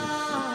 heart.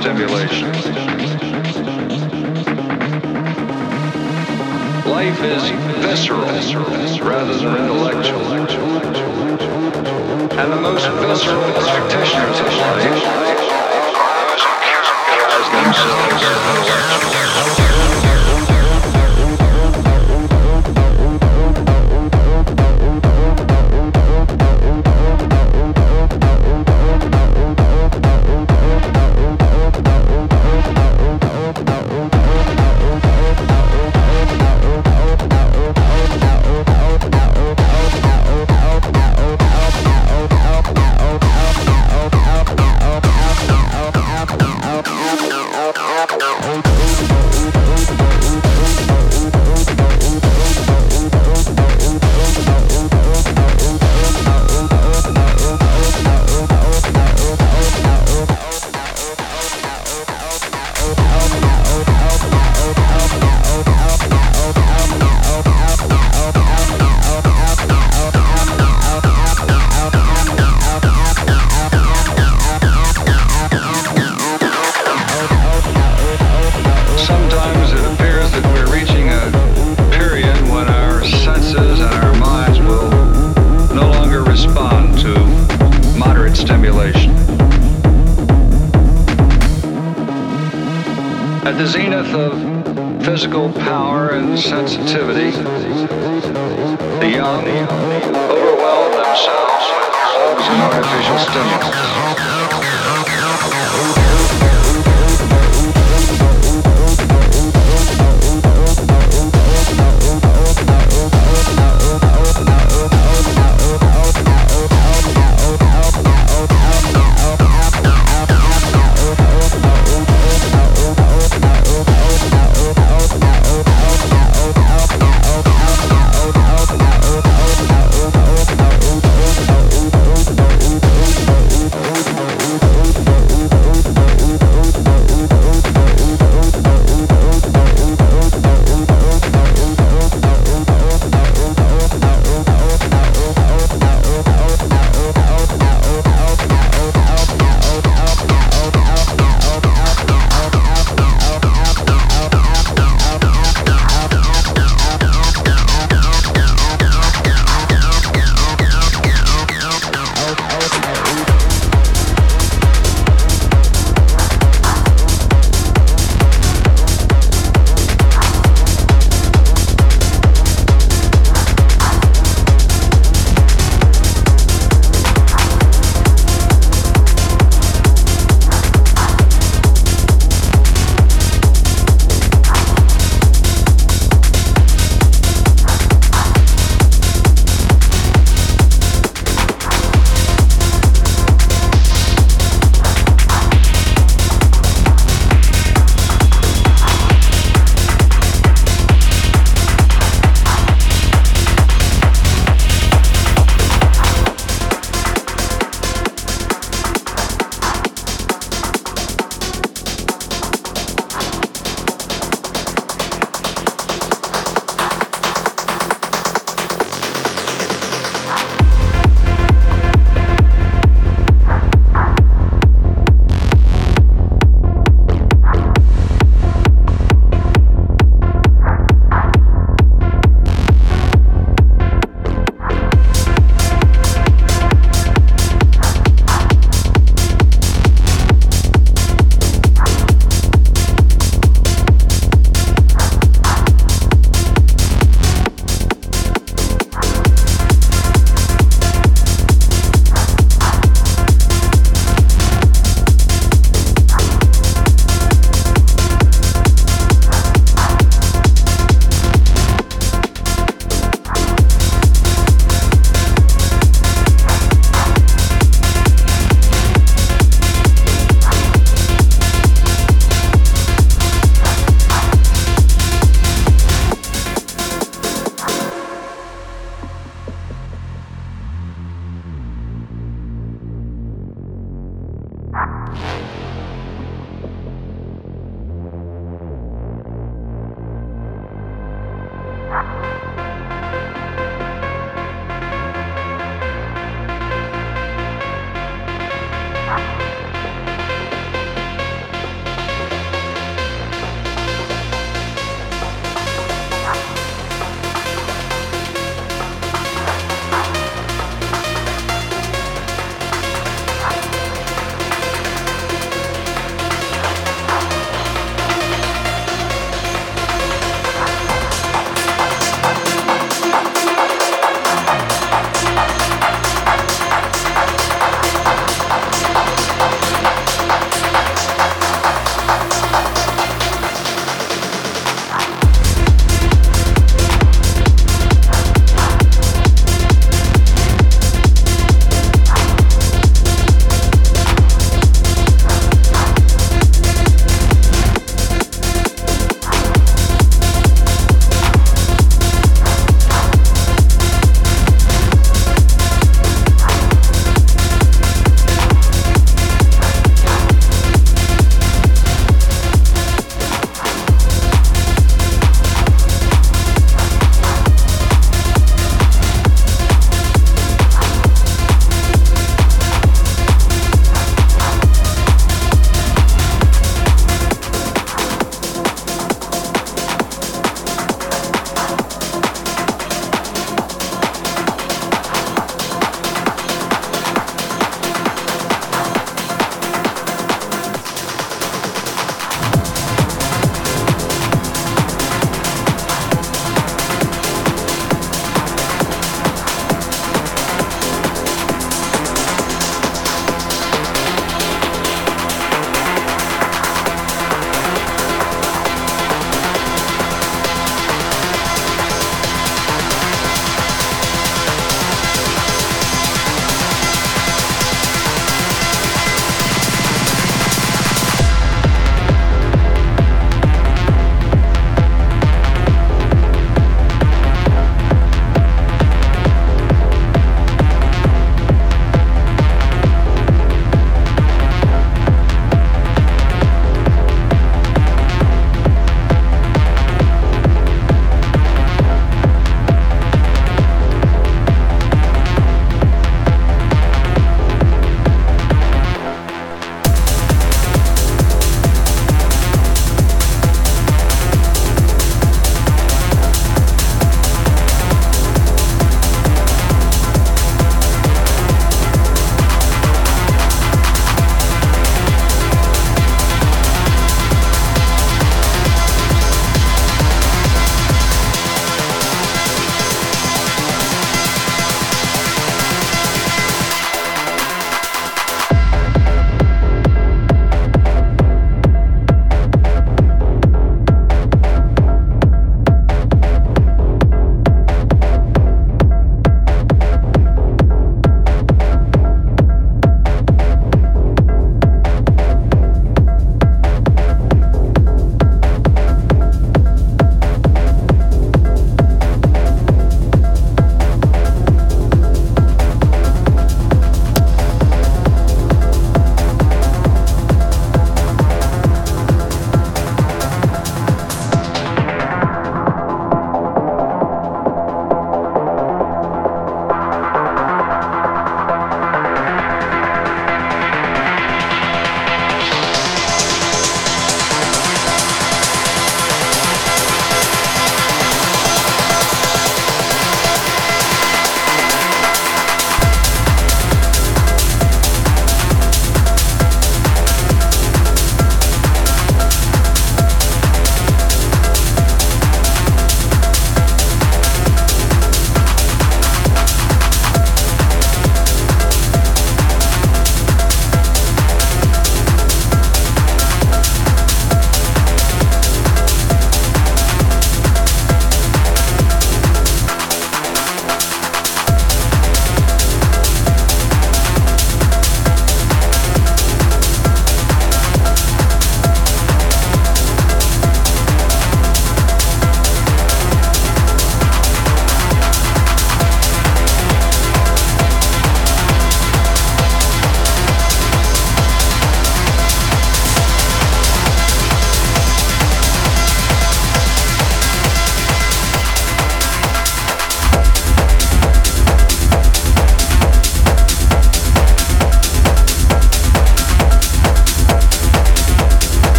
stimulation. Life is visceral rather than intellectual. And the most visceral practitioners of life